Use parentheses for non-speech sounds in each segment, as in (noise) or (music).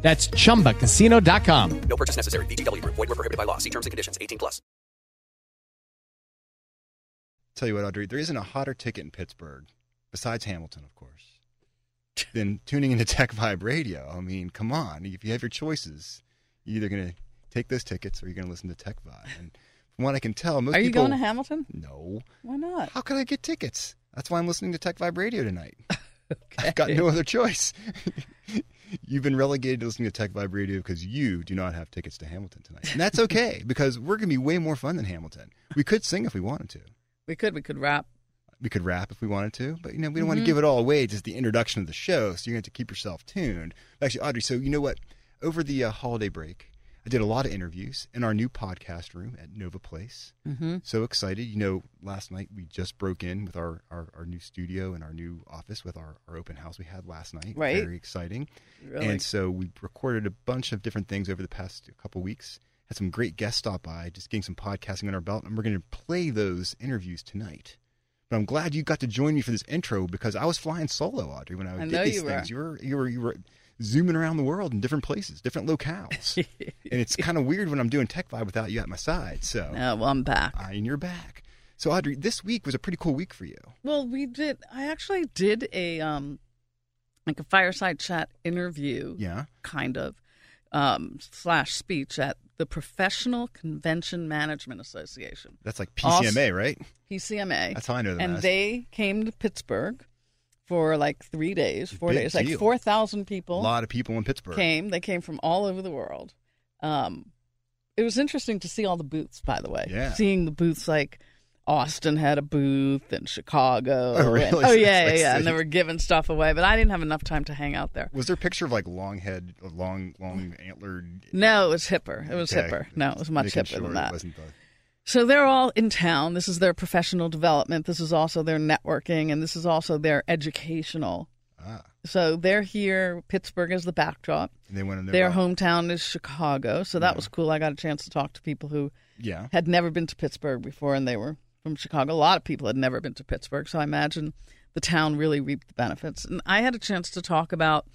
That's chumbacasino.com. No purchase necessary. VGW Group. Void were prohibited by law. See terms and conditions. 18 plus. Tell you what, Audrey, there isn't a hotter ticket in Pittsburgh, besides Hamilton, of course, (laughs) than tuning into Tech Vibe Radio. I mean, come on. If you have your choices, you're either going to take those tickets or you're going to listen to Tech Vibe. And from what I can tell, most Are you people. going to Hamilton? No. Why not? How could I get tickets? That's why I'm listening to Tech Vibe Radio tonight. okay. (laughs) I've got no other choice. (laughs) You've been relegated to listening to Tech Vibe Radio because you do not have tickets to Hamilton tonight. And that's okay (laughs) because we're going to be way more fun than Hamilton. We could sing if we wanted to. We could. We could rap. We could rap if we wanted to, but you know, we don't Mm-hmm. want to give it all away. It's just the introduction of the show, so you're going to have to keep yourself tuned. Actually, Audrey, so you know what? Over the uh, holiday break, I did a lot of interviews in our new podcast room at Nova Place. Mm-hmm. So excited. You know, last night we just broke in with our, our, our new studio and our new office with our, our open house we had last night. Right. Very exciting. Really? And so we recorded a bunch of different things over the past couple weeks. Had some great guests stop by, just getting some podcasting on our belt, and we're going to play those interviews tonight. But I'm glad you got to join me for this intro because I was flying solo, Audrey, when I, I did these you things. You were you were you were zooming around the world in different places, different locales, (laughs) and it's kind of weird when I'm doing Tech Vibe without you at my side. So well, I'm back. I and you're back. So Audrey, this week was a pretty cool week for you. Well, we did. I actually did a um, like a fireside chat interview, Yeah. kind of, um, slash speech at the Professional Convention Management Association, That's like Also- PCMA, right? PCMA. That's how I know them and as. they came to Pittsburgh for like three days, four Big days, like 4,000 people. A lot of people in Pittsburgh. came. They came from all over the world. Um, it was interesting to see all the booths, by the way. Yeah. Seeing the booths like Austin had a booth and Chicago. (laughs) Oh, really? and- oh, yeah, yeah, yeah. And they were giving stuff away, but I didn't have enough time to hang out there. Was there a picture of like long head, long, long antlered? No, it was hipper. It was Okay. hipper. No, it was much Making hipper sure than it that. So they're all in town. This is their professional development. This is also their networking, and this is also their educational. ah, So they're here. Pittsburgh is the backdrop. and they went in Their rock. hometown is Chicago, so that Yeah. was cool. I got a chance to talk to people who Yeah, had never been to Pittsburgh before, and they were from Chicago. A lot of people had never been to Pittsburgh, so I imagine the town really reaped the benefits. And I had a chance to talk about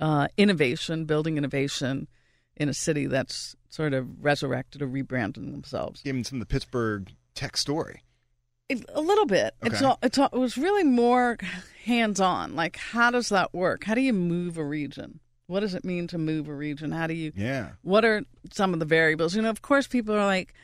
uh, innovation, building innovation in a city that's sort of resurrected or rebranded themselves. some of the Pittsburgh tech story. It, a little bit. It's all, it's all, it was really more hands on. Like, how does that work? How do you move a region? What does it mean to move a region? How do you Yeah, what are some of the variables? You know, of course, people are like,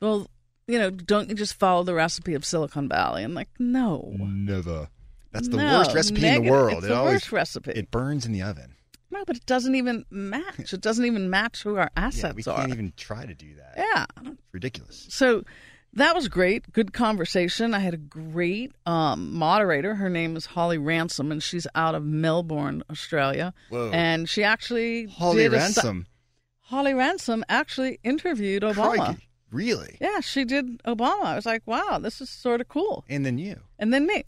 well, you know, don't you just follow the recipe of Silicon Valley? I'm like, no. never. That's the No, worst recipe in the world. It's it the always worst recipe. it burns in the oven. No, but it doesn't even match. It doesn't even match who our Yeah, assets we are. We can't even try to do that. yeah. It's ridiculous. So that was great. Good conversation. I had a great um, moderator. Her name is Holly Ransom, and she's out of Melbourne, Australia. Whoa. And she actually Holly did a Ransom. Holly Ransom actually interviewed Obama. Crikey. Really? Yeah, she did Obama. I was like, wow, this is sort of cool. And then you. And then me.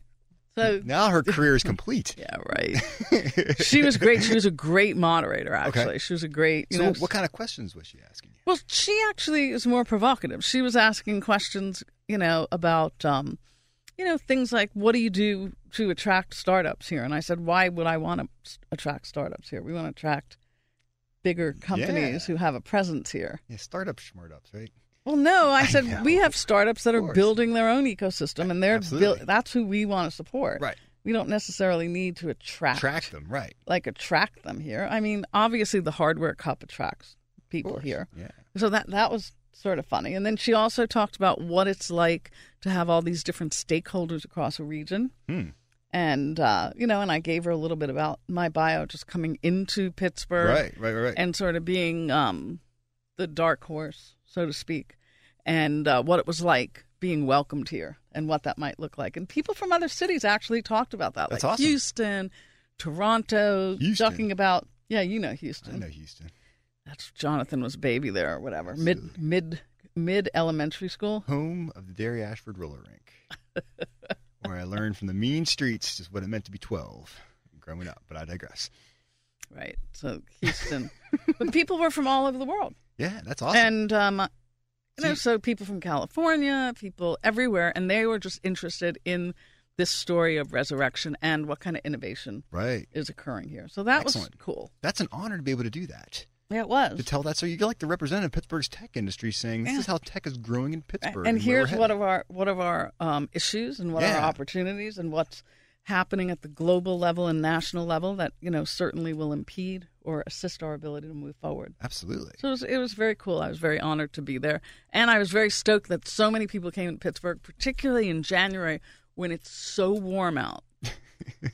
So (laughs) Now her career is complete. (laughs) yeah, right. she was great. She was a great moderator. Actually, Okay. she was a great. You so know, what kind of questions was she asking you? Well, she actually is more provocative. She was asking questions, you know, about, um, you know, things like what do you do to attract startups here? And I said, why would I want to attract startups here? We want to attract bigger companies Yeah. who have a presence here. Yeah, startup schmartups, right? Well, no, I said we have startups that are building their own ecosystem, and they're buil- that's who we want to support. Right. We don't necessarily need to attract them, right? like attract them here. I mean, obviously the hardware cup attracts people here. Yeah. So that that was sort of funny. And then she also talked about what it's like to have all these different stakeholders across a region. Hmm. And uh, you know, and I gave her a little bit about my bio just coming into Pittsburgh right, right, right. and sort of being um, the dark horse, so to speak, and uh, what it was like being welcomed here and what that might look like. And people from other cities actually talked about that, That's like awesome. Houston, Toronto, Houston. talking about yeah, you know Houston. I know Houston. That's Jonathan was baby there or whatever. Mid Absolutely. mid mid elementary school. home of the Dairy Ashford roller rink, (laughs) where I learned from the mean streets just what it meant to be 12 growing up. But I digress. Right. So Houston. but people were from all over the world. (laughs) Yeah, that's awesome. And um, you know, so people from California, people everywhere, and they were just interested in this story of resurrection and what kind of innovation right. is occurring here. So that Excellent. was cool. That's an honor to be able to do that. Yeah, it was. To tell that. So you're like the representative of Pittsburgh's tech industry saying this Yeah. is how tech is growing in Pittsburgh. and where here's what of our what of our um, issues and what are Yeah. our opportunities and what's happening at the global level and national level that you know certainly will impede or assist our ability to move forward. Absolutely. So it was, it was very cool. I was very honored to be there, and I was very stoked that so many people came to Pittsburgh, particularly in January when it's so warm out. (laughs)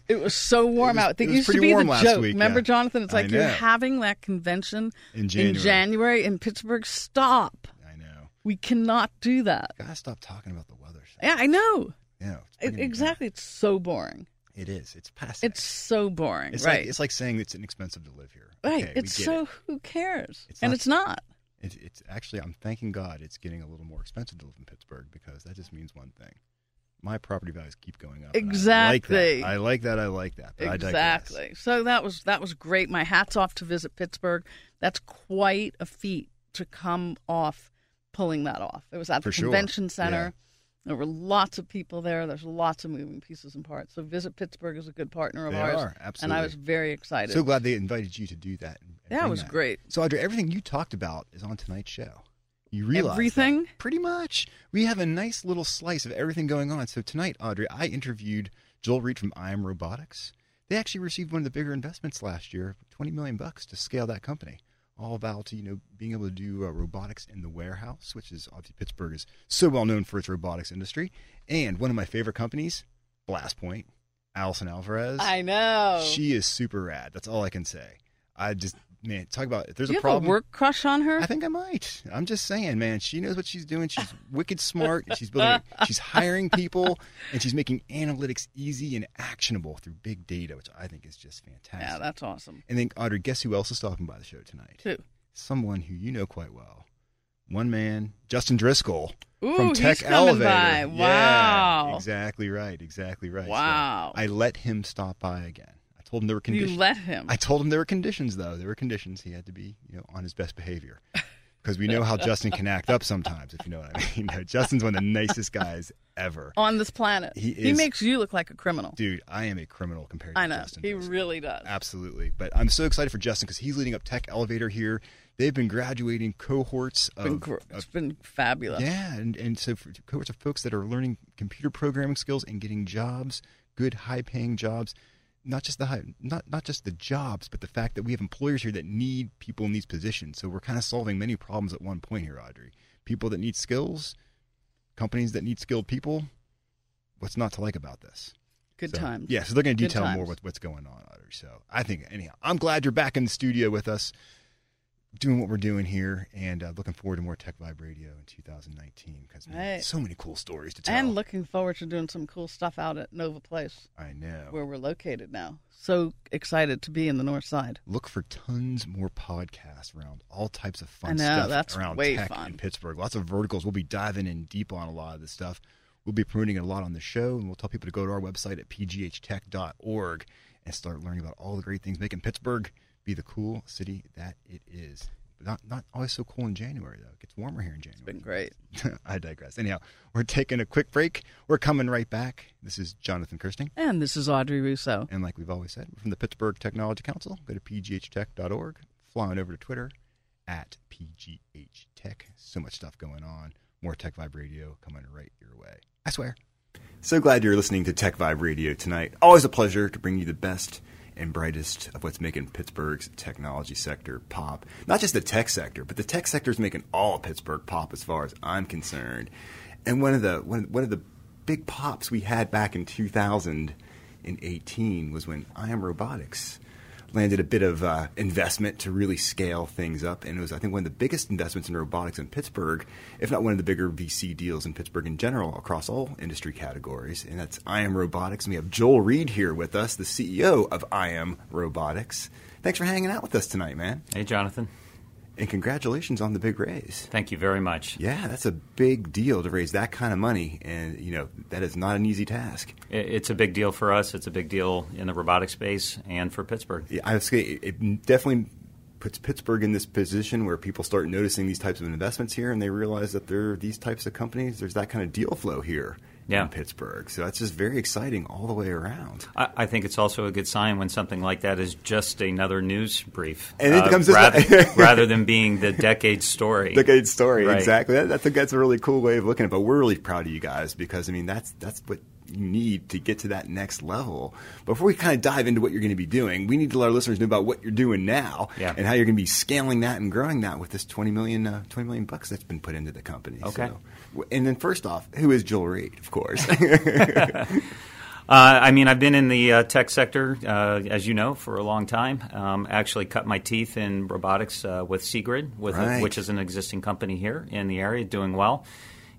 It was so warm was- out. it It used to be the joke. week, Remember, yeah. Jonathan? It's like you're having that convention In January. January in Pittsburgh. Stop. I know. We cannot do that. Gotta stop talking about the weather. Yeah, I know. Yeah, it's It, bringing me exactly. It's so boring. It is. It's passive. It's so boring. It's right. like it's like saying it's inexpensive to live here. right. Okay, it's so it. who cares? It's and not- it's not. It's, it's actually I'm thanking God it's getting a little more expensive to live in Pittsburgh because that just means one thing. My property values keep going up. Exactly. I like that. I like that. I like that. Exactly. So that was that was great. My hats off to visit Pittsburgh. That's quite a feat to come off pulling that off. It was at For the sure. convention center. Yeah. There were lots of people there. There's lots of moving pieces and parts. So Visit Pittsburgh is a good partner of They ours. are, And I was very excited. So glad they invited you to do that. and- and Yeah, it was that. great. So, Audrey, everything you talked about is on tonight's show. You realize that? Everything? Pretty much. We have a nice little slice of everything going on. So tonight, Audrey, I interviewed Joel Reed from I Am Robotics. They actually received one of the bigger investments last year, twenty million bucks, to scale that company. All about you know being able to do uh, robotics in the warehouse, which is obviously Pittsburgh is so well known for its robotics industry. And one of my favorite companies, BlastPoint, Alison Alvarez. I know. She is super rad. That's all I can say. I just man, talk about if there's Do you a have problem. a work crush on her? I think I might. I'm just saying, man. She knows what she's doing. She's (laughs) wicked smart. She's building. (laughs) She's hiring people, and she's making analytics easy and actionable through big data, which I think is just fantastic. yeah, that's awesome. and then Audrey, guess who else is stopping by the show tonight? Who? Someone who you know quite well. One man, Justin Driscoll Ooh, from Tech Elevator. by. Yeah, Wow. exactly right. Exactly right. So Wow. I let him stop by again. Told him there were You conditions. let him. I told him there were conditions, though. There were conditions. He had to be, you know, on his best behavior. Because we know how Justin can act up sometimes, if you know what I mean. (laughs) You know, Justin's one of the nicest guys ever. on this planet. He he makes you look like a criminal. Dude, I am a criminal compared to Justin. I know. Justin. He really does. Absolutely. But I'm so excited for Justin because he's leading up Tech Elevator here. They've been graduating cohorts It's been, of, gr- of been fabulous. yeah, and, and so for cohorts of folks that are learning computer programming skills and getting jobs, good high paying jobs. Not just the high, not not just the jobs, but the fact that we have employers here that need people in these positions. So we're kind of solving many problems at one point here, Audrey. People that need skills, companies that need skilled people. What's not to like about this? Good So, times. Yeah, so they're going to detail more with what's going on, Audrey. So I think, anyhow, I'm glad you're back in the studio with us, doing what we're doing here, and uh, looking forward to more Tech Vibe Radio in 2019 because Right. so many cool stories to tell. And looking forward to doing some cool stuff out at Nova Place, I know. where we're located now. So excited to be in the North Side. Look for tons more podcasts around all types of fun know, stuff that's around way tech fun. in Pittsburgh. Lots of verticals. We'll be diving in deep on a lot of this stuff. We'll be promoting it a lot on the show, and we'll tell people to go to our website at pghtech.org and start learning about all the great things making Pittsburgh be the cool city that it is. But not not always so cool in January though. It gets warmer here in January. It's been great. (laughs) I digress. Anyhow, we're taking a quick break. We're coming right back. This is Jonathan Kersting. And this is Audrey Russo. And like we've always said, we're from the Pittsburgh Technology Council. Go to pghtech.org, fly on over to Twitter at pghtech. So much stuff going on. More Tech Vibe Radio coming right your way. I swear. So glad you're listening to Tech Vibe Radio tonight. Always a pleasure to bring you the best and brightest of what's making Pittsburgh's technology sector pop. Not just the tech sector, but the tech sector is making all of Pittsburgh pop as far as I'm concerned. And one of the one, one of the big pops we had back in 2018 was when I Am Robotics landed a bit of uh, investment to really scale things up, and it was I think one of the biggest investments in robotics in Pittsburgh, if not one of the bigger VC deals in Pittsburgh in general across all industry categories. And that's I Am Robotics. And we have Joel Reed here with us, the CEO of I Am Robotics. Thanks for hanging out with us tonight, man. Hey, Jonathan. And congratulations on the big raise. Thank you very much. Yeah, that's a big deal to raise that kind of money, and you know that is not an easy task. It's a big deal for us. It's a big deal in the robotic space and for Pittsburgh. Yeah, I would say it it definitely puts Pittsburgh in this position where people start noticing these types of investments here, and they realize that there are these types of companies. There's that kind of deal flow here Yeah. in Pittsburgh, so that's just very exciting all the way around. I, I think it's also a good sign when something like that is just another news brief, uh, And it becomes just rather, (laughs) rather than being the decade story. Decade story, Right. exactly. That, I think that's a really cool way of looking at it. But we're really proud of you guys because I mean that's that's what you need to get to that next level. Before we kind of dive into what you're going to be doing, we need to let our listeners know about what you're doing now Yeah. and how you're going to be scaling that and growing that with this 20 million uh, 20 million bucks that's been put into the company. Okay. So, and then first off, who is Joel Reed? Of course. (laughs) (laughs) Uh, I mean, I've been in the uh, tech sector, uh, as you know, for a long time. Um, actually, cut my teeth in robotics uh, with Seegrid, with Right. which is an existing company here in the area, doing well.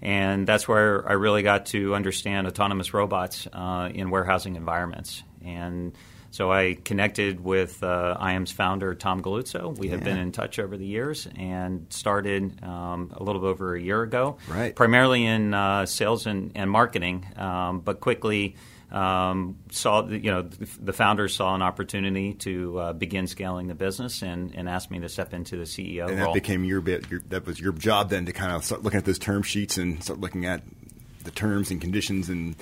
And that's where I really got to understand autonomous robots uh, in warehousing environments. And so I connected with uh, IAM's founder, Tom Galluzzo. We have been in touch over the years and started um, a little over a year ago Right. primarily in uh, sales and, and marketing, um, but quickly um, saw you know the, the founders saw an opportunity to uh, begin scaling the business and, and asked me to step into the CEO and role. that became your bit. Your, that was your job then to kind of start looking at those term sheets and start looking at the terms and conditions and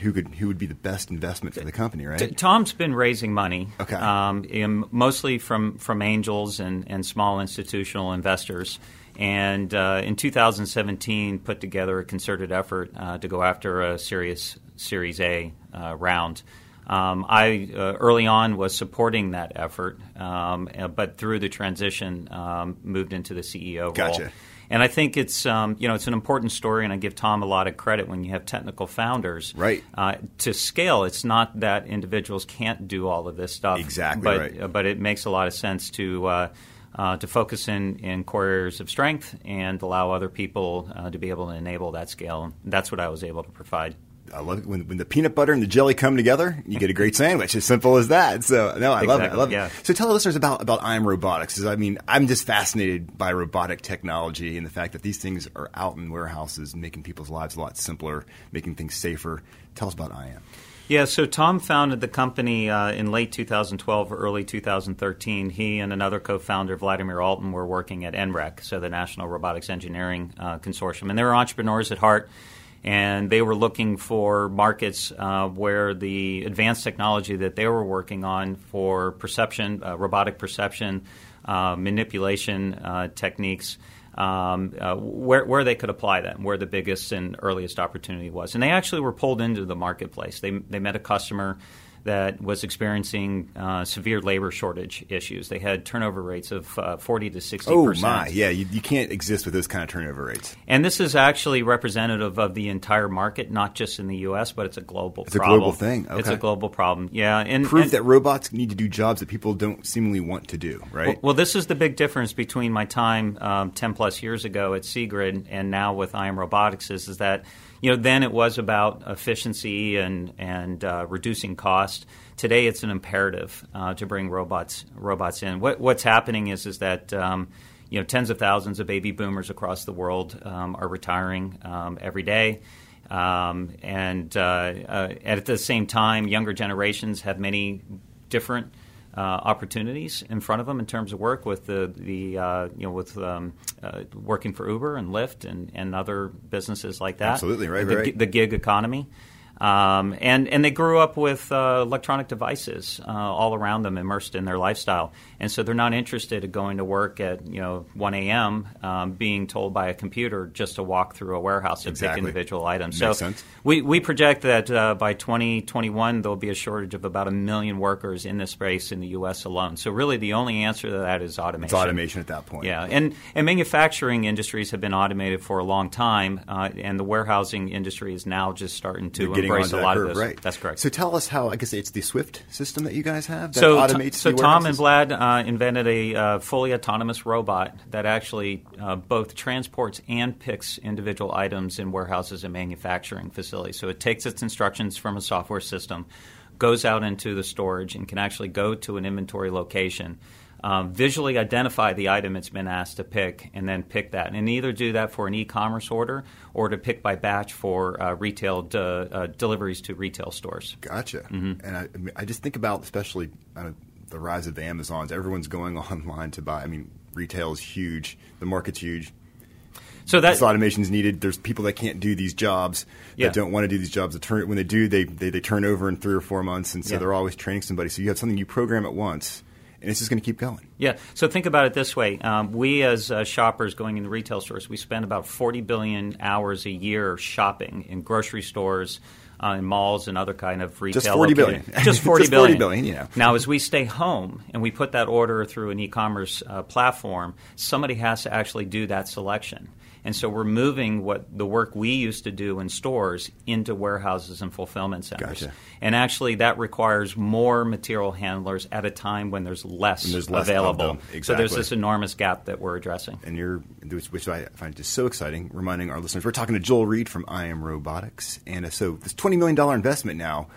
who could who would be the best investment for the company, right? T- Tom's been raising money, Okay. um, mostly from, from angels and, and small institutional investors. And uh, in 2017, put together a concerted effort uh, to go after a serious Series A uh, round. Um, I uh, early on was supporting that effort, um, but through the transition, um, moved into the CEO role. Gotcha. And I think it's um, you know it's an important story, and I give Tom a lot of credit when you have technical founders. Right. Uh, to scale, it's not that individuals can't do all of this stuff. Exactly but, right. uh, but it makes a lot of sense to uh, uh, to focus in, in core areas of strength and allow other people uh, to be able to enable that scale. That's what I was able to provide. I love it when, when the peanut butter and the jelly come together. You get a great sandwich. As simple as that. So no, I love it. I love yeah. it. So tell the listeners about about I'm Robotics. I mean, I'm just fascinated by robotic technology and the fact that these things are out in warehouses, making people's lives a lot simpler, making things safer. Tell us about I Am. Yeah, so Tom founded the company uh, in late 2012 or early 2013. He and another co-founder, Vladimir Alton, were working at NREC, so the National Robotics Engineering uh, Consortium, and they were entrepreneurs at heart. And they were looking for markets uh, where the advanced technology that they were working on for perception, uh, robotic perception, uh, manipulation uh, techniques, um, uh, where, where they could apply that, and where the biggest and earliest opportunity was. And they actually were pulled into the marketplace. They, they met a customer that was experiencing uh, severe labor shortage issues. They had turnover rates of uh, 40 to 60 Oh my, yeah, you, you can't exist with those kind of turnover rates. And this is actually representative of the entire market, not just in the U.S., but it's a global It's a global thing, It's a global problem. Yeah, and Proof and- that robots need to do jobs that people don't seemingly want to do, right? Well, well, this is the big difference between my time um, 10 plus years ago at Seegrid and now with IM Robotics is, is that, you know, then it was about efficiency and, and uh, reducing cost. Today it's an imperative uh, to bring robots robots in. What, what's happening is, is that, um, you know, tens of thousands of baby boomers across the world um, are retiring um, every day. Um, and uh, uh, at the same time, younger generations have many different uh, opportunities in front of them in terms of work with the the uh, you know with um, uh, working for Uber and Lyft and, and other businesses like that. Absolutely, right, The, right. the gig economy. Um, and and they grew up with uh, electronic devices uh, all around them, immersed in their lifestyle, and so they're not interested in going to work at you know 1 a.m. Um, being told by a computer just to walk through a warehouse and Exactly. pick individual items. Makes so sense. we we project that uh, by 2021 there'll be a shortage of about a million workers in this space in the U.S. alone. So really, the only answer to that is automation. it's automation at that point. Yeah, and and manufacturing industries have been automated for a long time, uh, and the warehousing industry is now just starting to embrace a lot curve, of right? That's correct. So tell us how. I guess it's the Swift system that you guys have that so, automates. so Tom and? Vlad uh, invented a uh, fully autonomous robot that actually uh, both transports and picks individual items in warehouses and manufacturing facilities. So it takes its instructions from a software system, goes out into the storage, and can actually go to an inventory location. Um, visually identify the item it's been asked to pick, and then pick that. And either do that for an e-commerce order or to pick by batch for uh, retail de- uh, deliveries to retail stores. Gotcha. And I, I, mean, I just think about especially uh, the rise of the Amazons. Everyone's going (laughs) online to buy. I mean, retail is huge. The market's huge. So that This automation is needed. There's people that can't do these jobs Yeah. that don't want to do these jobs. That turn when they do, they, they they turn over in three or four months, and so Yeah. they're always training somebody. So you have something you program at once, and it's just going to keep going. Yeah. So think about it this way: um, we, as uh, shoppers going into retail stores, we spend about 40 billion hours a year shopping in grocery stores, uh, in malls, and other kind of retail. (laughs) Just 40 locations. (laughs) billion. Just 40 Just 40 billion. billion, you know. Now, as we stay home and we put that order through an e-commerce uh, platform, somebody has to actually do that selection. And so we're moving what the work we used to do in stores into warehouses and fulfillment centers. Gotcha. And actually, that requires more material handlers at a time when there's less, there's less available. them. So there's this enormous gap that we're addressing. and you're which, I find just so exciting. Reminding our listeners, we're talking to Joel Reed from I Am Robotics, and uh, so this twenty million dollar investment now.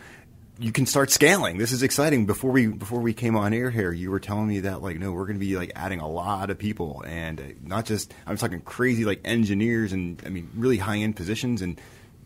You can start scaling. This is exciting. Before we before we came on air here, you were telling me that like no, we're going to be like adding a lot of people, and uh, not just I'm talking crazy like engineers and I mean really high end positions, and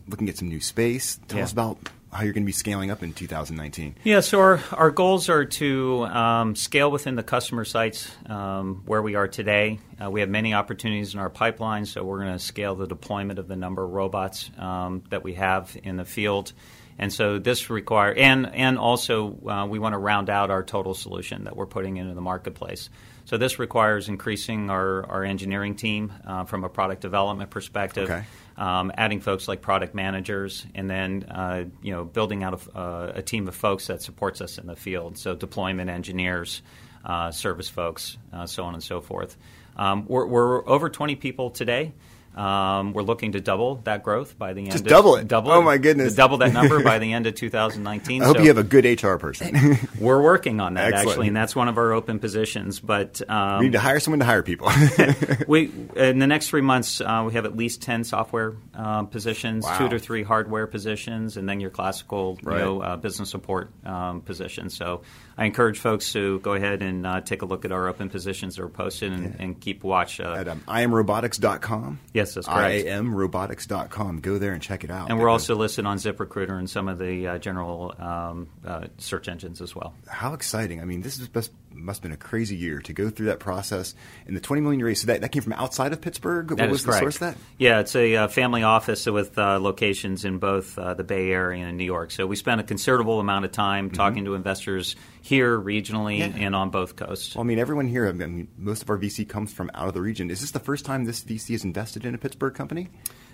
looking at some new space. Tell Yeah. us about how you're going to be scaling up in 2019. Yeah, so our, our goals are to um, scale within the customer sites um, where we are today. Uh, we have many opportunities in our pipeline, so we're going to scale the deployment of the number of robots um, that we have in the field. And so this require and and also uh, we want to round out our total solution that we're putting into the marketplace. So this requires increasing our, our engineering team uh, from a product development perspective Okay. Um, adding folks like product managers, and then uh, you know building out a, uh, a team of folks that supports us in the field. So deployment engineers, uh, service folks, uh, so on and so forth. Um, we're, we're over 20 people today. Um, we're looking to double that growth by the end. Just of, double it? Double Oh, my goodness. Double that number by the end of (laughs) 2019. I hope So you have a good HR person. (laughs) we're working on that Excellent. actually, and that's one of our open positions. But um, we need to hire someone to hire people. (laughs) we in the next three months uh, we have at least ten software um, positions, Wow. two to three hardware positions, and then your classical Right. you know uh, business support um, positions. So I encourage folks to go ahead and uh, take a look at our open positions that are posted and, and keep watch. Uh, At um, iamrobotics.com. Yes, that's correct. iamrobotics.com. Go there and check it out. and we're because also listed on ZipRecruiter and some of the uh, general um, uh, search engines as well. How exciting. I mean, this is the best, must have been a crazy year to go through that process. And the 20 million raise, so that, that came from outside of Pittsburgh? That what was the source of that? Yeah, it's a uh, family office with uh, locations in both uh, the Bay Area and New York. So we spent a considerable amount of time talking to investors here regionally Mm-hmm. Yeah. and on both coasts. Well, I mean, everyone here, I mean, most of our VC comes from out of the region. Is this the first time this VC has invested in a Pittsburgh company?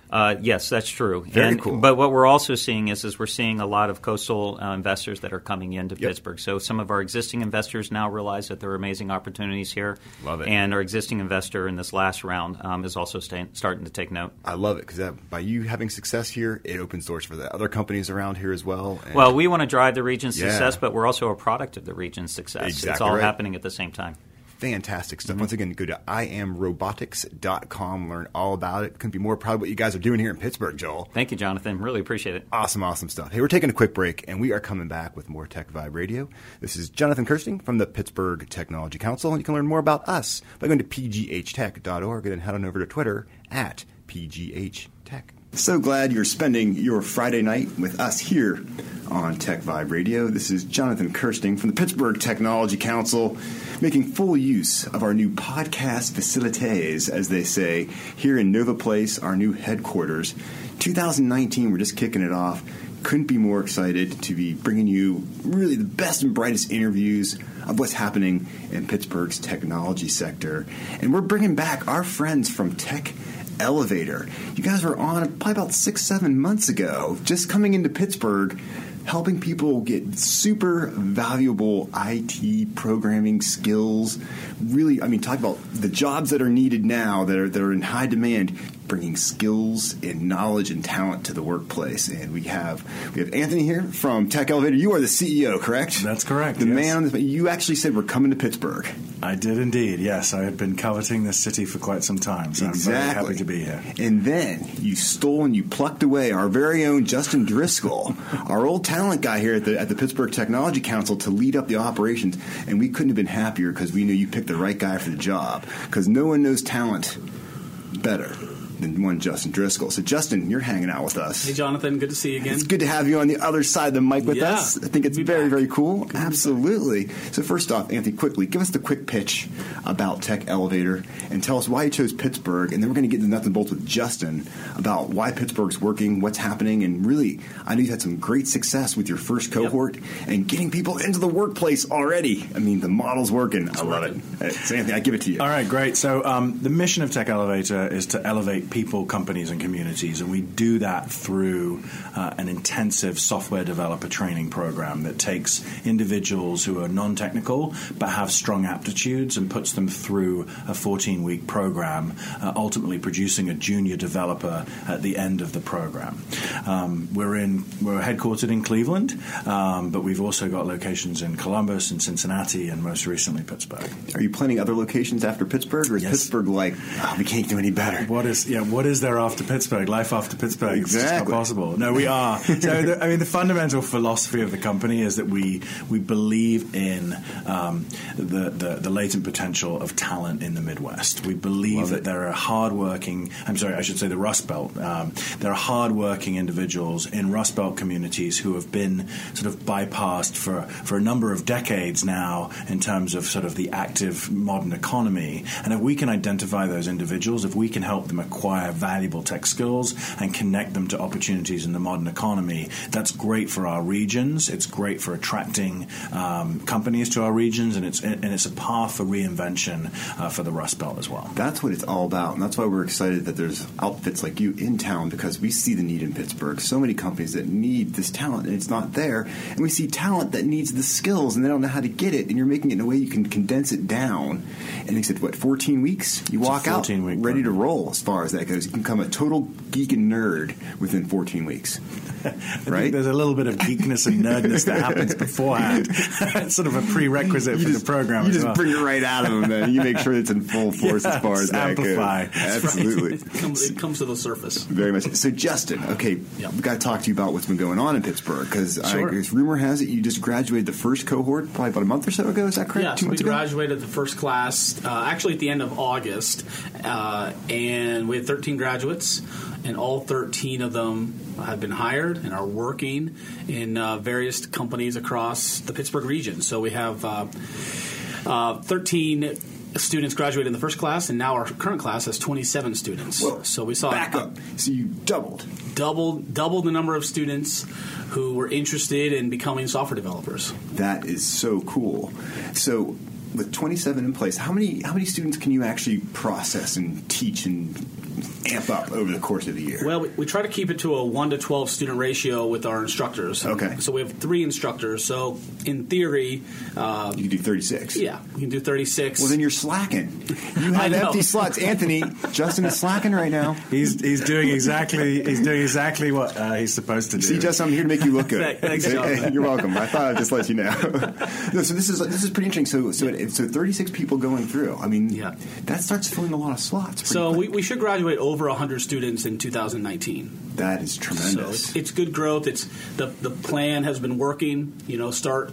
Uh, yes, that's true. Very And- cool. But what we're also seeing is, is we're seeing a lot of coastal uh, investors that are coming into Yep. Pittsburgh. So some of our existing investors now realize that there are amazing opportunities here. Love it. And our existing investor in this last round um, is also staying, starting to take note. I love it because by you having success here, it opens doors for the other companies around here as well. Well, we want to drive the region's Yeah. success, but we're also a product of the region's success. it's Exactly all right. happening at the same time. Fantastic Mm-hmm. stuff. Once again, go to iamrobotics.com, learn all about it. Couldn't be more proud of what you guys are doing here in Pittsburgh, Joel. Thank you, Jonathan. Really appreciate it. Awesome, awesome stuff. Hey, we're taking a quick break, and we are coming back with more Tech Vibe Radio. This is Jonathan Kersting from the Pittsburgh Technology Council, and you can learn more about us by going to pghtech.org and then head on over to Twitter at pghtech. So glad you're spending your Friday night with us here on Tech Vibe Radio. This is Jonathan Kersting from the Pittsburgh Technology Council, making full use of our new podcast facilities, as they say, here in Nova Place, our new headquarters. 2019, we're just kicking it off. Couldn't be more excited to be bringing you really the best and brightest interviews of what's happening in Pittsburgh's technology sector. And we're bringing back our friends from Tech Elevator. You guys were on probably about six, seven months ago, just coming into Pittsburgh, helping people get super valuable IT programming skills. Really, I mean, talk about the jobs that are needed now that are, that are in high demand. Bringing skills and knowledge and talent to the workplace. And we have we have Anthony here from Tech Elevator. You are the CEO, correct? That's correct, The yes. man. on You actually said we're coming to Pittsburgh. I did indeed. Yes, I had been coveting this city for quite some time, so I'm very happy to be here. And then you stole and you plucked away our very own Justin Driscoll, our old talent guy here at the at the Pittsburgh Technology Council to lead up the operations. And we couldn't have been happier because we knew you picked the right guy for the job. Because no one knows talent better than one Justin Driscoll. So Justin, you're hanging out with us. Hey, Jonathan, good to see you again. It's good to have you on the other side of the mic with Yeah, us. I think it's very, back. very cool. Absolutely. So first off, Anthony, quickly give us the quick pitch about Tech Elevator and tell us why you chose Pittsburgh, and then we're going to get into nuts and bolts with Justin about why Pittsburgh's working, what's happening, and really, I know you've had some great success with your first cohort and getting people into the workplace already. I mean, the model's working. I love it. Hey, So Anthony, I give it to you. All right, great. So um, the mission of Tech Elevator is to elevate people, companies, and communities, and we do that through uh, an intensive software developer training program that takes individuals who are non-technical but have strong aptitudes and puts them through a 14-week program, uh, ultimately producing a junior developer at the end of the program. Um, we're in we're headquartered in Cleveland, um, but we've also got locations in Columbus and Cincinnati, and most recently Pittsburgh. Are you planning other locations after Pittsburgh, or is Yes. Pittsburgh like, "Ah, we can't do any better? What is yeah? What is there after Pittsburgh? Life after Pittsburgh? Exactly. not possible. No, we are. So the, I mean, the fundamental philosophy of the company is that we we believe in um, the, the the latent potential of talent in the Midwest. We believe Love that it. there are hardworking. I'm sorry, I should say the Rust Belt. Um, there are hardworking individuals in Rust Belt communities who have been sort of bypassed for for a number of decades now in terms of sort of the active modern economy. And if we can identify those individuals, if we can help them acquire valuable tech skills and connect them to opportunities in the modern economy, that's great for our regions. It's great for attracting um, companies to our regions, and it's and it's a path for reinvention uh, for the Rust Belt as well. That's what it's all about, and that's why we're excited that there's outfits like you in town because we see the need in Pittsburgh. So many companies that need this talent and it's not there, and we see talent that needs the skills and they don't know how to get it, and you're making it in a way you can condense it down. And they said, what, 14 weeks? You It's walk out 14-week ready to roll as far as that goes. You can become a total geek and nerd within 14 weeks. (laughs) I think Right? there's a little bit of geekness and nerdness that happens (laughs) beforehand. it's sort of a prerequisite for the program. You as just well. bring it right out of them, man. You make sure it's in full force as (laughs) far as Yes, that amplify. goes. That's Absolutely. it, comes, it comes to the surface. Very much. So, Justin, okay, Yep. we've got to talk to you about what's been going on in Pittsburgh because Sure. rumor has it you just graduated the first cohort probably about a month or so ago. Is that correct? Yes, Two we months ago. graduated the first class uh, actually at the end of August, uh, and we had 13 graduates, and all 13 of them have been hired and are working in uh, various companies across the Pittsburgh region. So we have uh, uh, 13 students graduated in the first class, and now our current class has 27 students. Whoa. So we saw Back up. So you doubled. double double the number of students who were interested in becoming software developers. That is so cool. So. With 27 in place, how many how many students can you actually process and teach and amp up over the course of the year? Well, we, we try to keep it to a 1 to 12 student ratio with our instructors. Okay. So we have three instructors. So in theory, uh, you can do 36. yeah, we can do 36. Well, then you're slacking. You (laughs) have empty slots. Anthony, Justin is slacking right now. He's he's doing exactly he's doing exactly what uh, he's supposed to do. See, Justin, I'm here to make you look good. Thanks, Hey, hey, You're welcome. I thought I'd just let you know. (laughs) no, so this is this is pretty interesting. So so it, so 36 people going through. I mean, Yeah. that starts filling a lot of slots. pretty so we, we should graduate over 100 students in 2019. that is So tremendous. it's, it's good growth. It's the the plan has been working. You know, start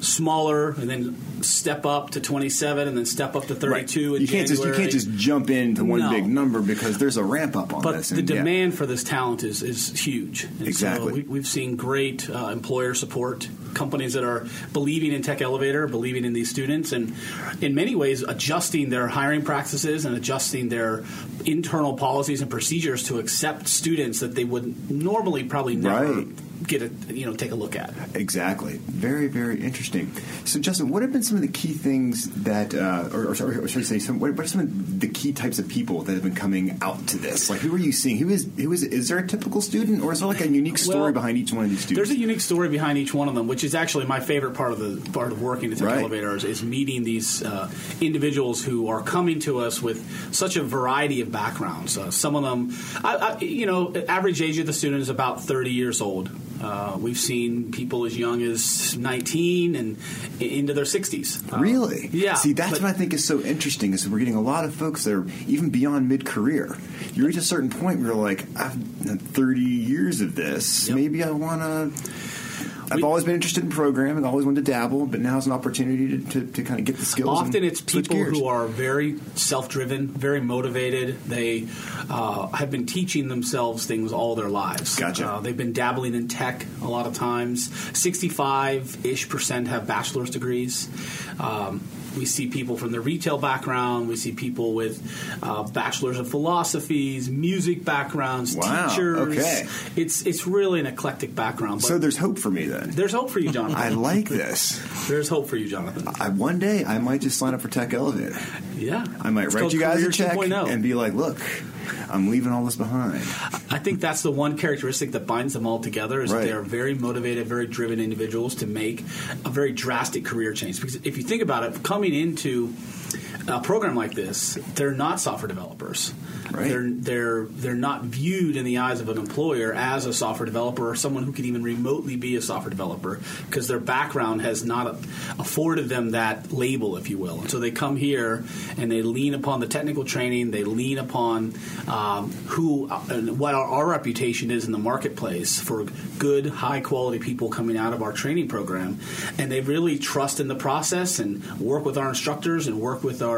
smaller and then step up to 27 and then step up to 32 Right. You can't just you can't just jump into one No. big number because there's a ramp up on But this. the and, yeah. demand for this talent is, is huge. And Exactly. So we, we've seen great uh, employer support, companies that are believing in Tech Elevator, believing in these students, and in many ways adjusting their hiring practices and adjusting their internal policies and procedures to accept students that they would normally probably never Right. Get a you know take a look at. Exactly. Very, very interesting. So, Justin, what have been some of the key things that, uh, or, or, or should I say, some, what are some of the key types of people that have been coming out to this? Like, who are you seeing? Who is who is? Is there a typical student, or is there like a unique (laughs) story Well, behind each one of these students? There's a unique story behind each one of them, which is actually my favorite part of the part of working at Tech Right. Elevators is meeting these uh, individuals who are coming to us with such a variety of backgrounds. Uh, some of them, I, I, you know, average age of the student is about 30 years old. Uh, we've seen people as young as 19 and into their 60s. Uh, Really? Yeah. See, that's but- what I think is so interesting is we're getting a lot of folks that are even beyond mid-career. You reach a certain point where you're like, I've done 30 years of this. Yep. Maybe I want to. I've always been interested in programming. I've always wanted to dabble, but now's an opportunity to, to, to kind of get the skills. Often it's people who are very self-driven, very motivated. They uh, have been teaching themselves things all their lives. Gotcha. Uh, they've been dabbling in tech a lot of times. Sixty-five ish percent have bachelor's degrees. Um, we see people from the retail background. We see people with uh, bachelors of philosophies, music backgrounds, Wow, teachers. okay. It's it's really an eclectic background. But So there's hope for me then. there's hope for you, Jonathan. I like this. (laughs) There's hope for you, Jonathan. I, one day I might just sign up for Tech Elevator. Yeah, I might It's write you guys a check 2.0. and be like, "Look, I'm leaving all this behind." I think that's the one characteristic that binds them all together is Right. they are very motivated, very driven individuals to make a very drastic career change. Because if you think about it, coming into a program like this, they're not software developers. Right. They're they're they're not viewed in the eyes of an employer as a software developer or someone who can even remotely be a software developer because their background has not afforded them that label, if you will. And so they come here and they lean upon the technical training. They lean upon um, who uh, and what our, our reputation is in the marketplace for good, high quality people coming out of our training program, and they really trust in the process and work with our instructors and work with our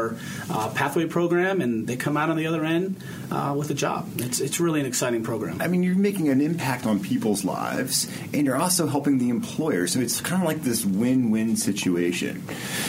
uh, pathway program, and they come out on the other end uh, with a job. It's it's really an exciting program. I mean, you're making an impact on people's lives, and you're also helping the employer. So it's kind of like this win-win situation.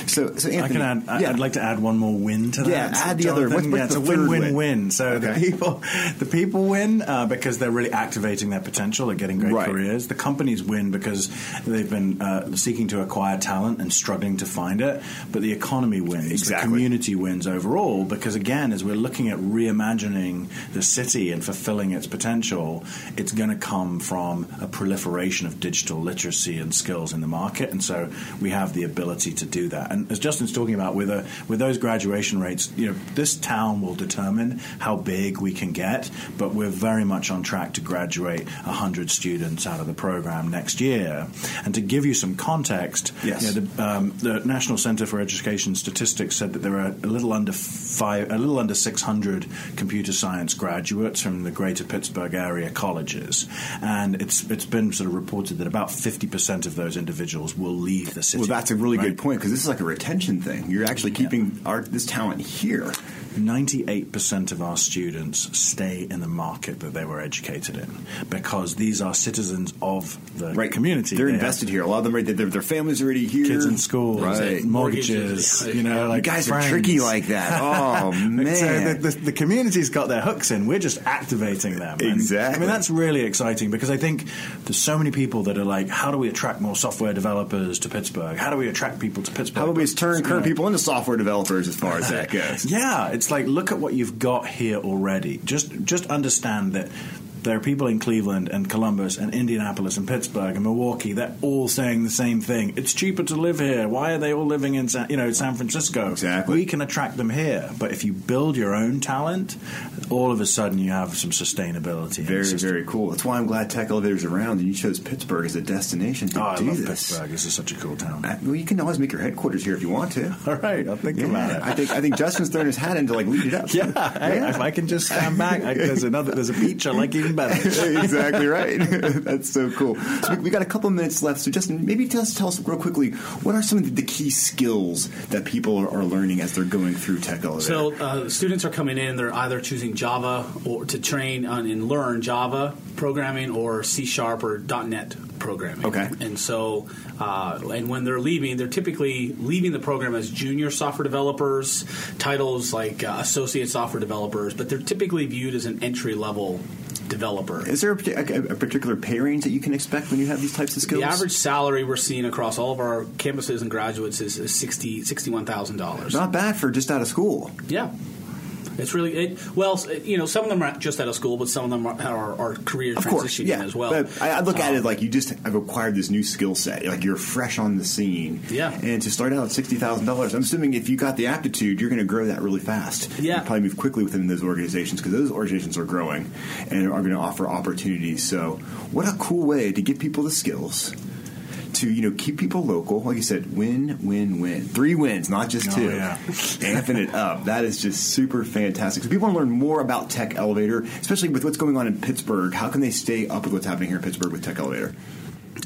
So, so Anthony, I can add. I- yeah. I'd like to add one more win to that. Yeah, add the other- what's- what's yeah, it's the a win-win-win. win? So the people, the people win uh, because they're really activating their potential. They're getting great Right. careers. The companies win because they've been uh, seeking to acquire talent and struggling to find it. But the economy wins. Exactly. The community wins overall because again, as we're looking at reimagining the city and fulfilling its potential, it's going to come from a proliferation of digital literacy and skills in the market, and so we have the ability to do that. And as Justin's talking about, with a, with those graduation rates, you know, this town will determine how big we can get, but we're very much on track to graduate 100 students out of the program next year. And to give you some context, Yes. you know, the, um, the National Center for Education Statistics said that there are a little under five, a little under 600 computer science graduates from the Greater Pittsburgh area colleges, and it's it's been sort of reported that about 50 percent of those individuals will leave the city. well, that's a really right? good point because this is like a retention thing. You're actually keeping our this talent here. 98% of our students stay in the market that they were educated in because these are citizens of the Right, community. They're They invested have here. A lot of them, right? Their, their families are already here. Kids in school, right? mortgages, Mortgages. you know, like you guys friends. are tricky like that. (laughs) Oh man! So the, the, the community's got their hooks in. We're just activating them. And, Exactly. I mean, that's really exciting because I think there's so many people that are like, how do we attract more software developers to Pittsburgh? How do we attract people to Pittsburgh? How do we turn current people into software developers as far as that goes? (laughs) Yeah, it's like look at what you've got here already. Just just understand that there are people in Cleveland and Columbus and Indianapolis and Pittsburgh and Milwaukee. They're all saying the same thing. It's cheaper to live here. Why are they all living in San, you know San Francisco? Exactly. We can attract them here, but if you build your own talent, all of a sudden you have some sustainability. in Very, very cool. That's why I'm glad Tech Elevator's around, and you chose Pittsburgh as a destination to Oh, I do this. Pittsburgh. This is such a cool town. Uh, Well, you can always make your headquarters here if you want to. (laughs) All right, I'll think Yeah, about it. I think I think Justin's throwing his hat in to like lead it up. (laughs) yeah, hey, if I can just stand back, I, there's another. There's a beach I like even better. (laughs) exactly right. (laughs) That's so cool. So we, we got a couple minutes left. So Justin, maybe tell us, tell us real quickly what are some of the, the key skills that people are, are learning as they're going through Tech Elevator? So uh, students are coming in. They're either choosing Java or to train on and learn Java programming or C Sharp or .NET programming. Okay. And so, uh, and when they're leaving, they're typically leaving the program as junior software developers, titles like uh, associate software developers, but they're typically viewed as an entry level developer. Is there a, a, a particular pay range that you can expect when you have these types of skills? The average salary we're seeing across all of our campuses and graduates is, is sixty sixty one thousand dollars. Not bad for just out of school. Yeah. It's really it, well, you know, some of them are just out of school, but some of them are, are, are career Of course, transitioning yeah. as well. But I, I look at Um, it like you just have acquired this new skill set. Like you're fresh on the scene. Yeah. And to start out at sixty thousand dollars, I'm assuming if you got the aptitude, you're going to grow that really fast. Yeah. You probably move quickly within those organizations because those organizations are growing and are going to offer opportunities. So, what a cool way to get people the skills. To you know, keep people local, like you said, win, win, win. Three wins, not just Oh, two. yeah. Amping it up. That is just super fantastic. So people want to learn more about Tech Elevator, especially with what's going on in Pittsburgh. How can they stay up with what's happening here in Pittsburgh with Tech Elevator?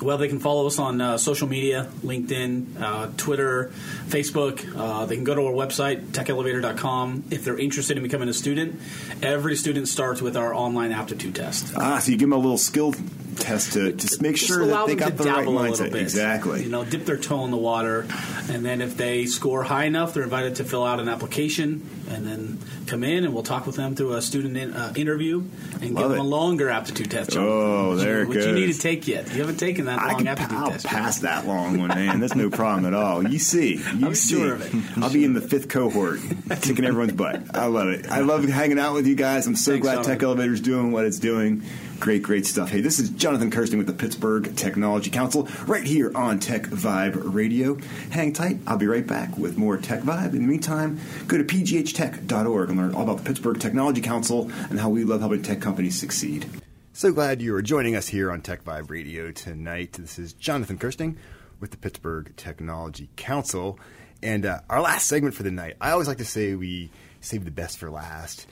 Well, they can follow us on uh, social media LinkedIn, uh, Twitter, Facebook. Uh, they can go to our website, techelevator.com. If they're interested in becoming a student, every student starts with our online aptitude test. Ah, so you give them a little skill test to just make Just sure that they got the right dabble a little mindset. Exactly. You know, dip their toe in the water, and then if they score high enough, they're invited to fill out an application, and then come in, and we'll talk with them through a student in, uh, interview, and Love give them a longer aptitude test. Oh, which there you, it which you need to take yet. You haven't taken that I long can aptitude I'll test. pass that long one, man. That's no problem at all. You see, you I'm see. sure of it. I'll be in the fifth cohort, kicking everyone's butt. I love it. I love hanging out with you guys. I'm so Thanks, glad. Tech Elevator's doing what it's doing. Great, great stuff. Hey, this is Jonathan Kersting with the Pittsburgh Technology Council, right here on TechVibe Radio. Hang tight. I'll be right back with more TechVibe. In the meantime, go to pghtech.org and learn all about the Pittsburgh Technology Council and how we love helping tech companies succeed. So glad you are joining us here on TechVibe Radio tonight. This is Jonathan Kersting with the Pittsburgh Technology Council. And uh, our last segment for the night, I always like to say we save the best for last.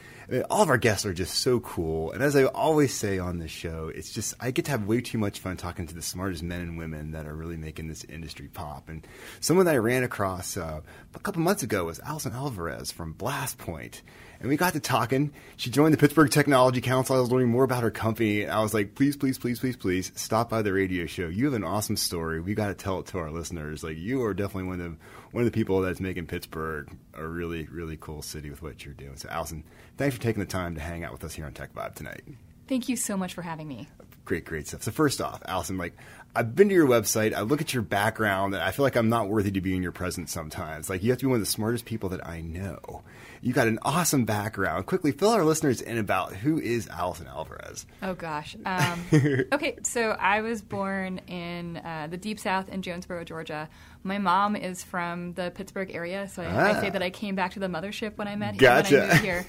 All of our guests are just so cool. And as I always say on this show, it's just, I get to have way too much fun talking to the smartest men and women that are really making this industry pop. And someone that I ran across uh, a couple months ago was Alison Alvarez from BlastPoint. And we got to talking. She joined the Pittsburgh Technology Council. I was learning more about her company. I was like, please, please, please, please, please stop by the radio show. You have an awesome story. We got to tell it to our listeners. Like you are definitely one of the, one of the people that's making Pittsburgh a really, really cool city with what you're doing. So, Alison, thanks for taking the time to hang out with us here on TechVibe tonight. Thank you so much for having me. Great, great stuff. So first off, Alison, like I've been to your website, I look at your background, and I feel like I'm not worthy to be in your presence sometimes. Like you have to be one of the smartest people that I know. You got an awesome background. Quickly fill our listeners in about who is Alison Alvarez. Oh gosh. (laughs) Um, okay, so I was born in uh, the deep south in Jonesboro, Georgia. My mom is from the Pittsburgh area, so I, I say Ah. that I came back to the mothership when I met Gotcha. when I moved here.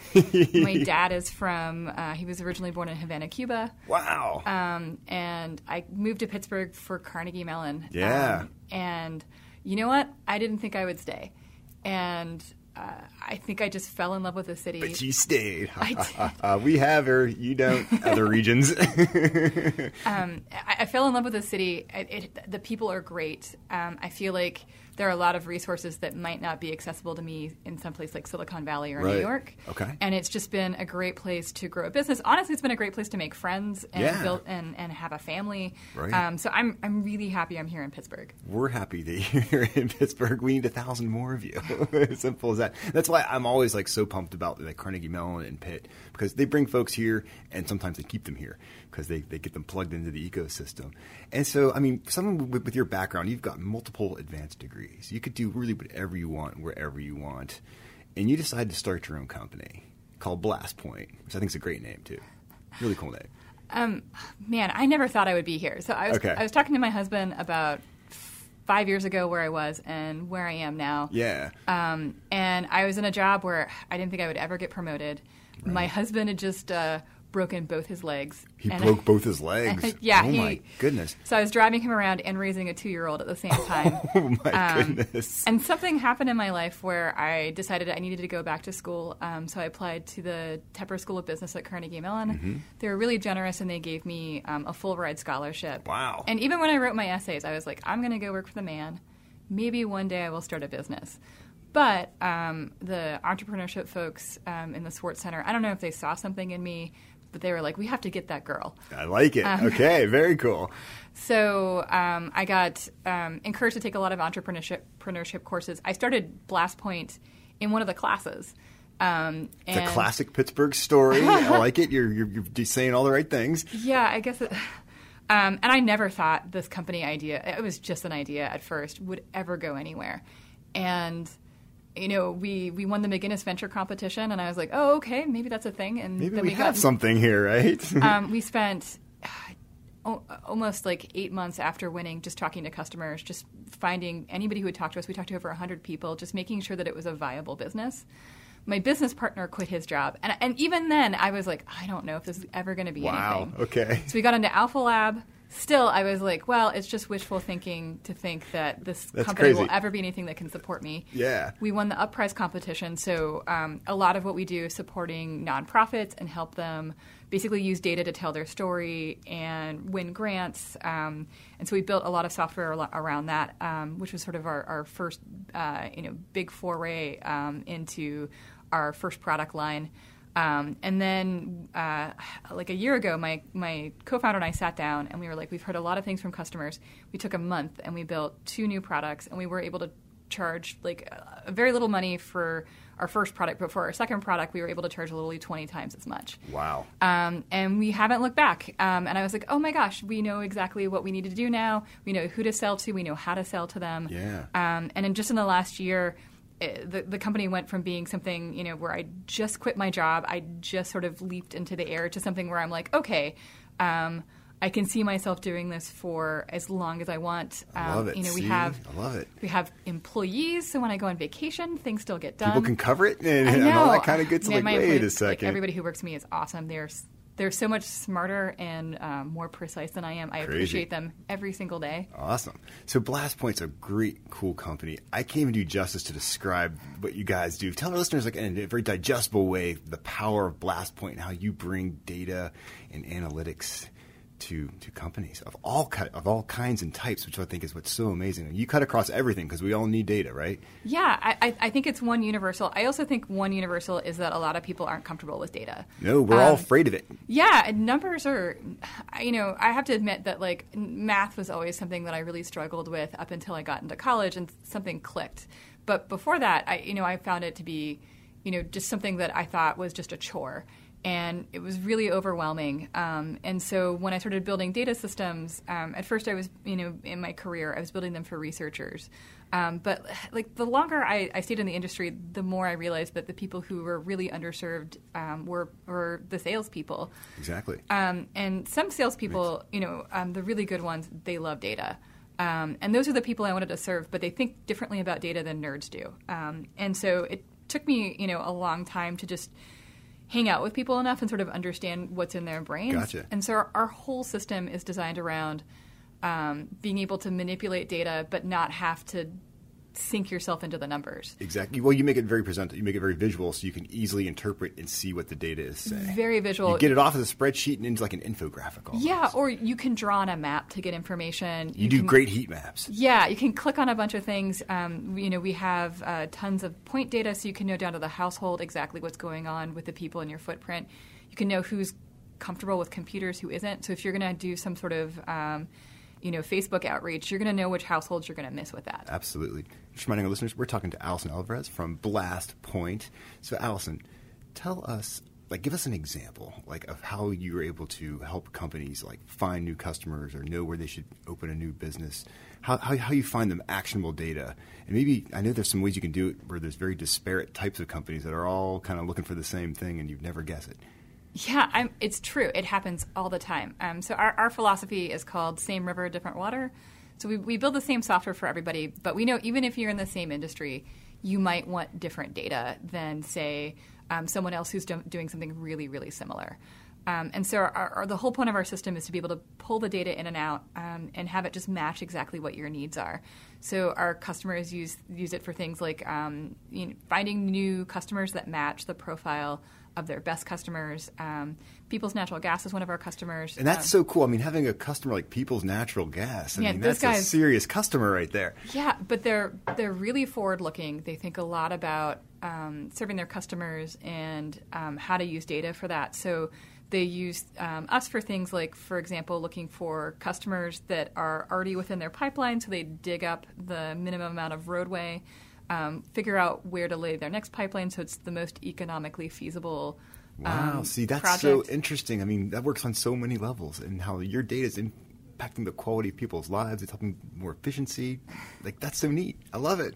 (laughs) My dad is from. Uh, he was originally born in Havana, Cuba. Wow. Um, and I moved to Pittsburgh for Carnegie Mellon. Yeah. Um, and you know what? I didn't think I would stay. And uh, I think I just fell in love with the city. but you stayed. I (laughs) uh, we have her. You don't. Other (laughs) regions. um, I, I fell in love with the city. It, it, the people are great. Um, I feel like there are a lot of resources that might not be accessible to me in some place like Silicon Valley or Right. New York. Okay. And it's just been a great place to grow a business. Honestly, it's been a great place to make friends and Yeah. build and, and have a family. Right. Um, so I'm I'm really happy I'm here in Pittsburgh. We're happy that (laughs) you're here in Pittsburgh. We need a thousand more of you. as (laughs) simple as that. That's why I'm always like so pumped about like Carnegie Mellon and Pitt because they bring folks here and sometimes they keep them here because they, they get them plugged into the ecosystem. And so, I mean, someone with, with your background, you've got multiple advanced degrees. You could do really whatever you want, wherever you want. And you decide to start your own company called BlastPoint, which I think is a great name too. Really cool name. Um, man, I never thought I would be here. So I was Okay. I was talking to my husband about five years ago where I was and where I am now. Yeah. Um, and I was in a job where I didn't think I would ever get promoted. My husband had just uh, broken both his legs. He broke both his legs. (laughs) yeah, Oh he, my goodness. So I was driving him around and raising a two-year-old at the same (laughs) time. Oh my Um, goodness. And something happened in my life where I decided I needed to go back to school. Um, so I applied to the Tepper School of Business at Carnegie Mellon. Mm-hmm. They were really generous and they gave me um, a full ride scholarship. Wow. And even when I wrote my essays, I was like, I'm going to go work for the man. Maybe one day I will start a business. But um, the entrepreneurship folks um, in the Swartz Center, I don't know if they saw something in me, but they were like, we have to get that girl. I like it. Um, okay, (laughs) very cool. So um, I got um, encouraged to take a lot of entrepreneurship, entrepreneurship courses. I started BlastPoint in one of the classes. Um, It's a classic Pittsburgh story. (laughs) I like it. You're, you're you're saying all the right things. Yeah, I guess. It, (laughs) um, and I never thought this company idea, it was just an idea at first, would ever go anywhere. And, you know, we, we won the McGinnis Venture competition, and I was like, oh, okay, maybe that's a thing. And Maybe then we, we have got, something here, right? (laughs) um, we spent uh, almost like eight months after winning just talking to customers, just finding anybody who would talk to us. We talked to over 100 people, just making sure that it was a viable business. My business partner quit his job. And, and even then, I was like, I don't know if this is ever going to be wow. anything. Okay. So we got into AlphaLab. Still, I was like, well, it's just wishful thinking to think that this That's company will ever be anything that can support me. Yeah. We won the UpPrize competition, so um, a lot of what we do is supporting nonprofits and help them basically use data to tell their story and win grants. Um, and so we built a lot of software around that, um, which was sort of our, our first, uh, you know, big foray um, into our first product line. Um, and then, uh, like a year ago, my, my co founder and I sat down and we were like, we've heard a lot of things from customers. We took a month and we built two new products, and we were able to charge like uh, very little money for our first product, but for our second product, we were able to charge literally 20 times as much. Wow. Um, and we haven't looked back. Um, and I was like, oh my gosh, we know exactly what we need to do now. We know who to sell to. We know how to sell to them. Yeah. Um, and in just in the last year, the, the company went from being something you know where I just quit my job, I just sort of leaped into the air to something where I'm like, okay, um, I can see myself doing this for as long as I want. Um, I love it. You know, we See? have I love it. we have employees, so when I go on vacation, things still get done. People can cover it and, and all that kind of good. Man, like, wait a second. Like, everybody who works for me is awesome. They're they're so much smarter and um, more precise than I am. I Crazy. appreciate them every single day. Awesome. So BlastPoint's a great, cool company. I can't even do justice to describe what you guys do. Tell our listeners, like in a very digestible way, the power of BlastPoint and how you bring data and analytics to to companies of all of all kinds and types, which I think is what's so amazing. You cut across everything because we all need data, right? Yeah, I, I, think it's one universal. I also think one universal is that a lot of people aren't comfortable with data. No, we're all Um, afraid of it. Yeah, numbers are, you know, I have to admit that like math was always something that I really struggled with up until I got into college and something clicked. But before that, I, you know, I found it to be, you know, just something that I thought was just a chore. And it was really overwhelming. Um, and so when I started building data systems, um, at first I was, you know, in my career, I was building them for researchers. Um, but like the longer I, I stayed in the industry, the more I realized that the people who were really underserved um, were were the salespeople. Exactly. Um, and some salespeople, you know, um, the really good ones, they love data. Um, and those are the people I wanted to serve, but they think differently about data than nerds do. Um, and so it took me, you know, a long time to just hang out with people enough and sort of understand what's in their brains. Gotcha. And so our, our whole system is designed around um, being able to manipulate data, but not have to sink yourself into the numbers. Exactly. Well, you make it very present. You make it very visual, so you can easily interpret and see what the data is saying. Very visual. You get it off of the spreadsheet and into like an infographic. Almost. Yeah, or you can draw on a map to get information. You, do can- great heat maps. Yeah, you can click on a bunch of things. Um, you know, we have uh, tons of point data, so you can know down to the household exactly what's going on with the people in your footprint. You can know who's comfortable with computers, who isn't. So if you're going to do some sort of, um, you know, Facebook outreach, you're going to know which households you're going to miss with that. Absolutely. Just reminding our listeners, we're talking to Alison Alvarez from BlastPoint. So, Alison, tell us, like, give us an example, like, of how you were able to help companies, like, find new customers or know where they should open a new business. How, how, how you find them actionable data. And maybe, I know there's some ways you can do it where there's very disparate types of companies that are all kind of looking for the same thing and you'd never guess it. Yeah, I'm, it's true. It happens all the time. Um, so our, our philosophy is called same river, different water. So we, we build the same software for everybody, but we know even if you're in the same industry, you might want different data than, say, um, someone else who's do- doing something really, really similar. Um, and so our, our, the whole point of our system is to be able to pull the data in and out um, and have it just match exactly what your needs are. So our customers use use it for things like um, you know, finding new customers that match the profile of their best customers. Um, People's Natural Gas is one of our customers. And that's Um, so cool. I mean, having a customer like People's Natural Gas, I Yeah, mean, that's a serious customer right there. Yeah, but they're they're really forward looking. They think a lot about um, serving their customers and um, how to use data for that. So they use um, us for things like, for example, looking for customers that are already within their pipeline, so they dig up the minimum amount of roadway, um, figure out where to lay their next pipeline, so it's the most economically feasible. Wow. um, See, that's project. so interesting. I mean, that works on so many levels, and how your data is impacting the quality of people's lives. It's helping more efficiency. Like that's so neat. I love it.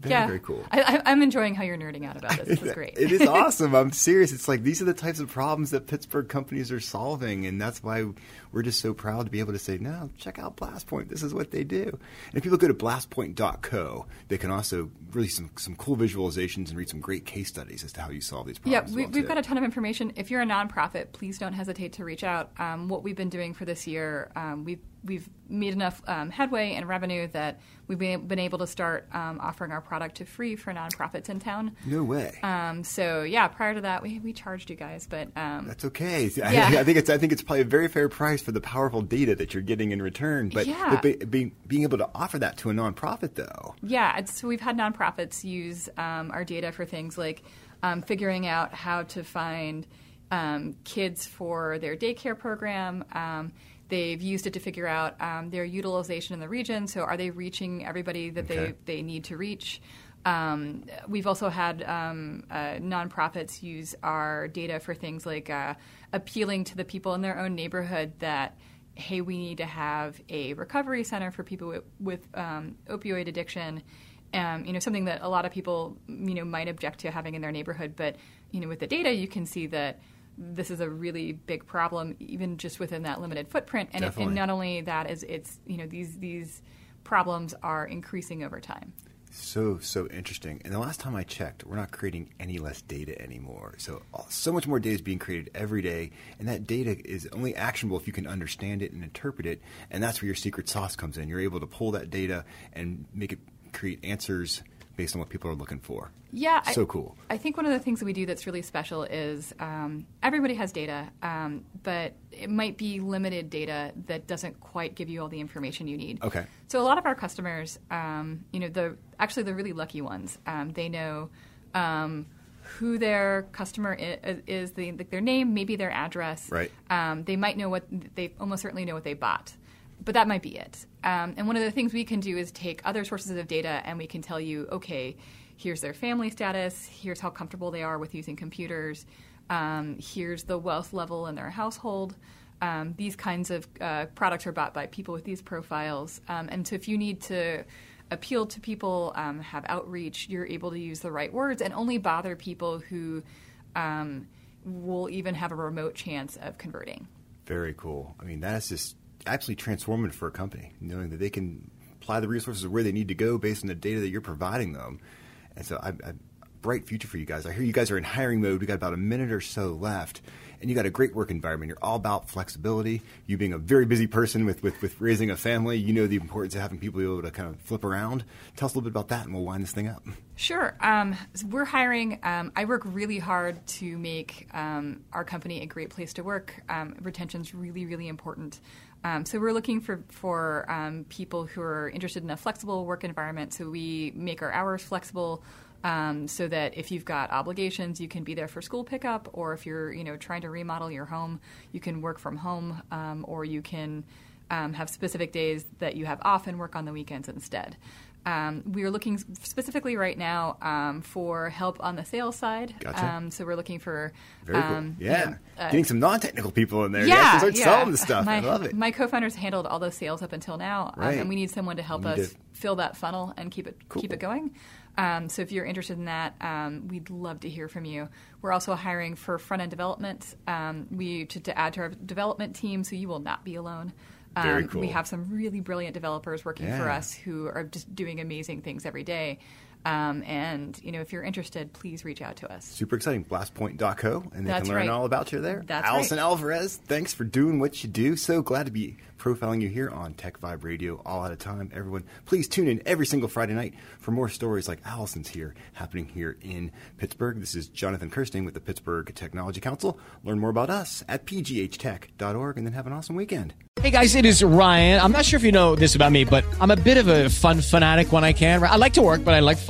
Very, yeah, very cool. I, I'm enjoying how you're nerding out about this. This is (laughs) great. it is (laughs) awesome. I'm serious. It's like these are the types of problems that Pittsburgh companies are solving, and that's why we're just so proud to be able to say, "No, check out BlastPoint. This is what they do." And if people go to blastpoint.co, they can also really some some cool visualizations and read some great case studies as to how you solve these Yeah, problems. we, well, we've too. got a ton of information. If you're a nonprofit, please don't hesitate to reach out. Um, what we've been doing for this year, um, we've we've made enough um, headway and revenue that we've been, been able to start um, offering our product to free for nonprofits in town. no way. Um, so yeah, prior to that, we, we charged you guys, but um, That's okay. See, I, Yeah. (laughs) I think it's I think it's probably a very fair price for the powerful data that you're getting in return. But, Yeah. but be, being being able to offer that to a nonprofit, though, Yeah, it's, so we've had nonprofits use um, our data for things like um, figuring out how to find um, kids for their daycare program. They've used it to figure out um, their utilization in the region. So, are they reaching everybody that Okay. they, they need to reach? Um, we've also had um, uh, nonprofits use our data for things like uh, appealing to the people in their own neighborhood that hey, we need to have a recovery center for people with, with um, opioid addiction. Um, you know, something that a lot of people, you know, might object to having in their neighborhood. But, you know, with the data, you can see that this is a really big problem, even just within that limited footprint. And, it, and not only that is it's, you know, these, these problems are increasing over time. so so interesting. And the last time I checked, we're not creating any less data anymore. So so much more data is being created every day, and that data is only actionable if you can understand it and interpret it. And that's where your secret sauce comes in. You're able to pull that data and make it create answers based on what people are looking for. Yeah, I- so cool. I think one of the things that we do that's really special is um, everybody has data, um, but it might be limited data that doesn't quite give you all the information you need. Okay. So a lot of our customers, um, you know, the actually the really lucky ones, um, they know um, who their customer is, is the, like their name, maybe their address. Right. Um, they might know what they almost certainly know what they bought, but that might be it. Um, and one of the things we can do is take other sources of data and we can tell you, okay, here's their family status, here's how comfortable they are with using computers, um, here's the wealth level in their household. Um, these kinds of uh, products are bought by people with these profiles. Um, and so if you need to appeal to people, um, have outreach, you're able to use the right words and only bother people who um, will even have a remote chance of converting. Very cool. I mean, that's just absolutely transformative for a company, knowing that they can apply the resources where they need to go based on the data that you're providing them. And so, I, I, bright future for you guys. I hear you guys are in hiring mode. We got about a minute or so left, and you got a great work environment. You're all about flexibility. You being a very busy person with, with, with raising a family, you know the importance of having people be able to kind of flip around. Tell us a little bit about that, and we'll wind this thing up. Sure. Um, so we're hiring. Um, I work really hard to make um, our company a great place to work. Um, retention's really, really important. Um, so we're looking for for um, people who are interested in a flexible work environment. So we make our hours flexible. Um, so that if you've got obligations, you can be there for school pickup, or if you're, you know, trying to remodel your home, you can work from home, um, or you can um, have specific days that you have off and work on the weekends instead. Um, we are looking specifically right now um, for help on the sales side. Gotcha. Um, so we're looking for Very um, cool. you Yeah. know, uh, Getting some non technical people in there. yeah, to start yeah. selling the stuff. My, I love it. My co-founders handled all those sales up until now, um, Right. and we need someone to help us to- fill that funnel and keep it Cool. keep it going. Um, so if you're interested in that, um, we'd love to hear from you. We're also hiring for front end development. Um, we to, to add to our development team, so you will not be alone. Um, Very cool. We have some really brilliant developers working for us who are just doing amazing things every day. Um, and you know, if you're interested, please reach out to us. Super exciting. Blastpoint.co, and they That's can learn right. all about you there. That's Alison right. Alvarez, thanks for doing what you do. So glad to be profiling you here on TechVibe Radio all at a time. Everyone, please tune in every single Friday night for more stories like Alison's here, happening here in Pittsburgh. This is Jonathan Kersting with the Pittsburgh Technology Council. Learn more about us at pghtech.org, and then have an awesome weekend. Hey guys, it is Ryan. I'm not sure if you know this about me, but I'm a bit of a fun fanatic when I can. I like to work, but I like fun